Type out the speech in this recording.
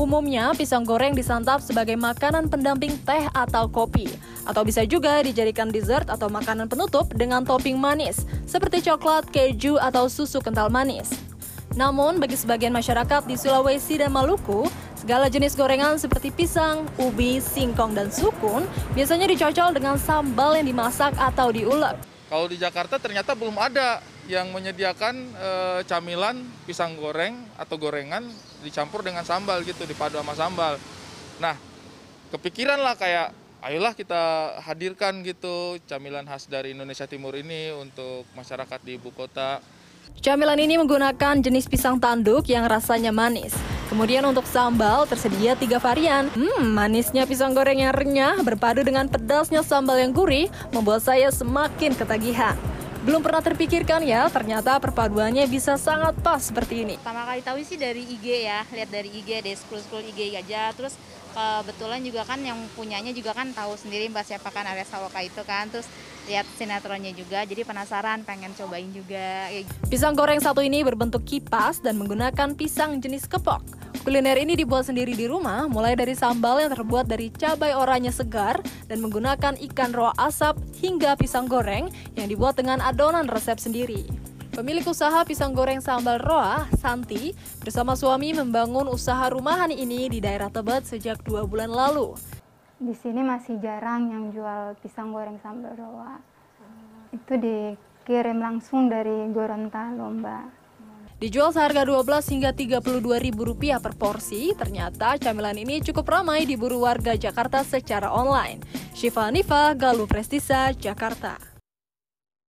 Umumnya, pisang goreng disantap sebagai makanan pendamping teh atau kopi. Atau bisa juga dijadikan dessert atau makanan penutup dengan topping manis, seperti coklat, keju, atau susu kental manis. Namun, bagi sebagian masyarakat di Sulawesi dan Maluku, segala jenis gorengan seperti pisang, ubi, singkong, dan sukun biasanya dicocol dengan sambal yang dimasak atau diulek. Kalau di Jakarta ternyata belum ada yang menyediakan e, camilan pisang goreng atau gorengan dicampur dengan sambal gitu, dipadu sama sambal. Nah, kepikiran lah kayak ayolah kita hadirkan gitu camilan khas dari Indonesia Timur ini untuk masyarakat di ibu kota. Camilan ini menggunakan jenis pisang tanduk yang rasanya manis. Kemudian untuk sambal tersedia tiga varian. Hmm, manisnya pisang goreng yang renyah berpadu dengan pedasnya sambal yang gurih membuat saya semakin ketagihan. Belum pernah terpikirkan ya, ternyata perpaduannya bisa sangat pas seperti ini. Pertama kali tahu sih dari IG ya, lihat dari IG, deh scroll-scroll IG aja. Terus kebetulan juga kan yang punyanya juga kan tahu sendiri mbak siapa kan Arya Saloka itu kan. Terus lihat sinetronnya juga, jadi penasaran pengen cobain juga. Pisang goreng satu ini berbentuk kipas dan menggunakan pisang jenis kepok. Kuliner ini dibuat sendiri di rumah, mulai dari sambal yang terbuat dari cabai oranye segar dan menggunakan ikan roa asap hingga pisang goreng yang dibuat dengan adonan resep sendiri. Pemilik usaha pisang goreng sambal roa, Santi, bersama suami membangun usaha rumahan ini di daerah Tebet sejak dua bulan lalu. Di sini masih jarang yang jual pisang goreng sambal roa. Itu dikirim langsung dari Gorontalo, Mbak. Dijual seharga 12 hingga 32 ribu rupiah per porsi, ternyata camilan ini cukup ramai diburu warga Jakarta secara online. Syifa Nifa, Galuh Prestisa, Jakarta.